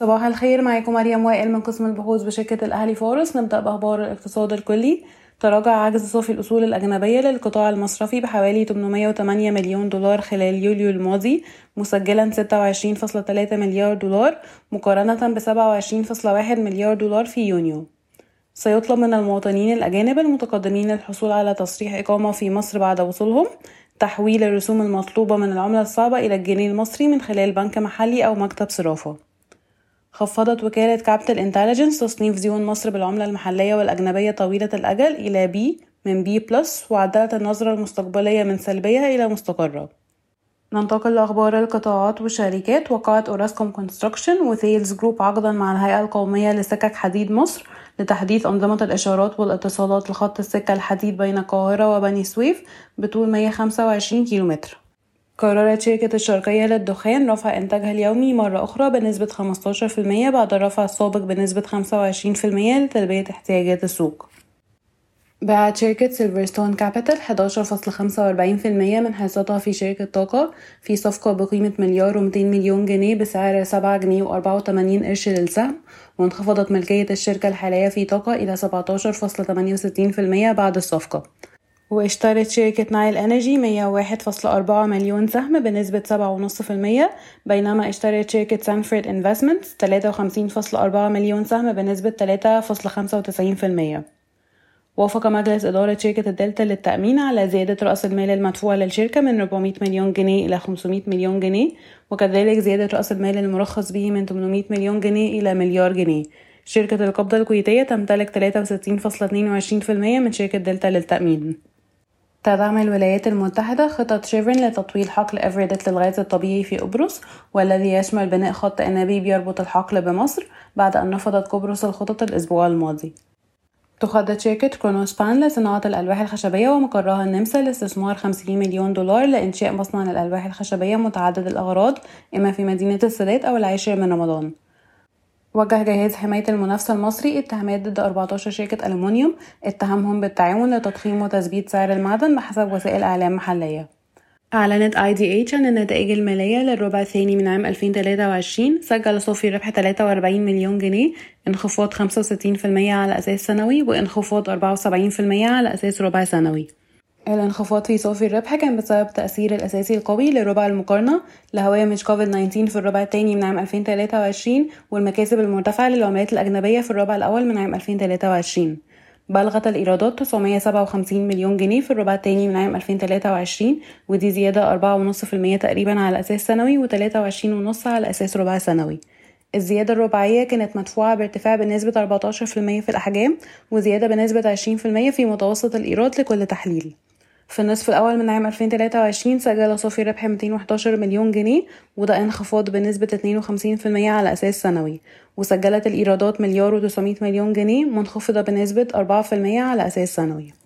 صباح الخير معاكم مريم وائل من قسم البحوث بشركة الأهلي فارس نبدأ بأخبار الاقتصاد الكلي. تراجع عجز صافي الأصول الأجنبية للقطاع المصرفي بحوالي 808 مليون دولار خلال يوليو الماضي مسجلا 26.3 مليار دولار مقارنة ب 27.1 مليار دولار في يونيو. سيطلب من المواطنين الأجانب المتقدمين للحصول على تصريح إقامة في مصر بعد وصولهم. تحويل الرسوم المطلوبة من العملة الصعبة إلى الجنيه المصري من خلال بنك محلي أو مكتب صرافة. خفضت وكالة كابيتال انتليجنس تصنيف ديون مصر بالعملة المحلية والأجنبية طويلة الأجل إلى B من B plus وعدلت النظرة المستقبلية من سلبية إلى مستقرة. ننتقل لأخبار القطاعات والشركات. وقعت أوراسكوم كونستراكشن وتاليس جروب عقدا مع الهيئة القومية لسكك حديد مصر لتحديث أنظمة الإشارات والاتصالات لخط السكة الحديد بين القاهرة وبني سويف بطول 125 كيلومتر. قررت شركة الشرقية للدخان رفع إنتاجها اليومي مرة أخرى بنسبة 15% بعد الرفع السابق بنسبة 25% لتلبية احتياجات السوق باعت شركة سيلفرستون كابيتال 11.45% من حصتها في شركة طاقة في صفقة بقيمة مليار ومتين مليون جنيه بسعر سبعة جنيه وأربعة وتمانين قرش للسهم. وانخفضت ملكية الشركة الحالية في طاقة إلى 17.68% بعد الصفقة واشترت شركة نايل انرجي مية واحد فاصلة أربعة مليون سهم بنسبة سبعة ونص في المية بينما اشترت شركة سانفورد فاصلة أربعة مليون سهم بنسبة تلاتة فاصلة خمسة وتسعين في المية. وافق مجلس إدارة شركة الدلتا للتأمين على زيادة رأس المال المدفوع للشركة من 400 مليون جنيه إلى 500 مليون جنيه وكذلك زيادة رأس المال المرخص به من 800 مليون جنيه إلى مليار جنيه. الشركة القابضة الكويتية تمتلك 63.22% من شركة دلتا للتأمين. تدعم الولايات المتحدة خطط شيفرن لتطويل حقل إفريدت للغاز الطبيعي في قبرص والذي يشمل بناء خط أنابيب يربط الحقل بمصر بعد أن رفضت قبرص الخطط الأسبوع الماضي. تخطط شركة كرونوسبان لصناعة الألواح الخشبية ومقرها النمسا لاستثمار 50 مليون دولار لإنشاء مصنع للألواح الخشبية متعدد الأغراض إما في مدينة السادات أو العاشر من رمضان. وجه جهاز حماية المنافسة المصري اتهامات ضد 14 شركة ألمنيوم اتهمهم بالتعاون لتضخيم وتثبيت سعر المعدن بحسب وسائل إعلام محلية. أعلنت IDH عن النتائج المالية للربع الثاني من عام 2023 سجل صافي الربح 43 مليون جنيه. انخفاض 65% على أساس سنوي وانخفاض 74% على أساس ربع سنوي. الانخفاض في صافي الربح كان بسبب تأثير الأساسي القوي لربع المقارنة لهوامش كوفيد 19 في الربع الثاني من عام 2023 والمكاسب المرتفعة للعملات الأجنبية في الربع الأول من عام 2023 بلغت الإيرادات 957 مليون جنيه في الربع الثاني من عام 2023 ودي زيادة 4.5% تقريبا على أساس سنوي و23.5 على أساس ربع سنوي. الزيادة الرباعية كانت مدفوعة بارتفاع بنسبة 14% في الأحجام وزيادة بنسبة 20% في متوسط الإيراد لكل تحليل. في النصف الأول من عام 2023 سجل صافي ربح 211 مليون جنيه وده انخفاض بنسبة 52% على أساس سنوي. وسجلت الإيرادات مليار و900 مليون جنيه منخفضة بنسبة 4% على أساس سنوي.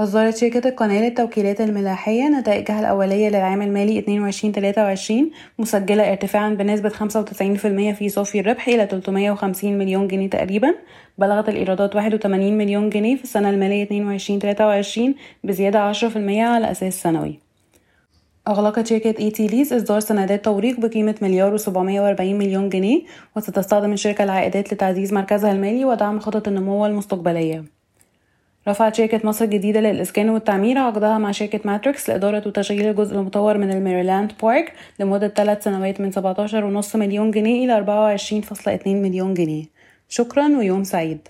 أصدرت شركة القناة للتوكيلات الملاحية نتائجها الأولية للعام المالي 22-23 مسجلة ارتفاعا بنسبة 95% في صافي الربح إلى 350 مليون جنيه تقريبا بلغت الإيرادات 81 مليون جنيه في السنة المالية 22-23 بزيادة 10% على أساس سنوي. أغلقت شركة إي تي ليز إصدار سندات توريق بقيمة مليار وسبعمية وأربعين مليون جنيه وستستخدم الشركة العائدات لتعزيز مركزها المالي ودعم خطط النمو المستقبلية. رفعت شركة مصر الجديدة للإسكان والتعمير عقدها مع شركة ماتريكس لإدارة وتشغيل الجزء المطور من الميريلاند بارك لمدة ثلاث سنوات من 17.5 مليون جنيه إلى 24.2 مليون جنيه. شكرا ويوم سعيد.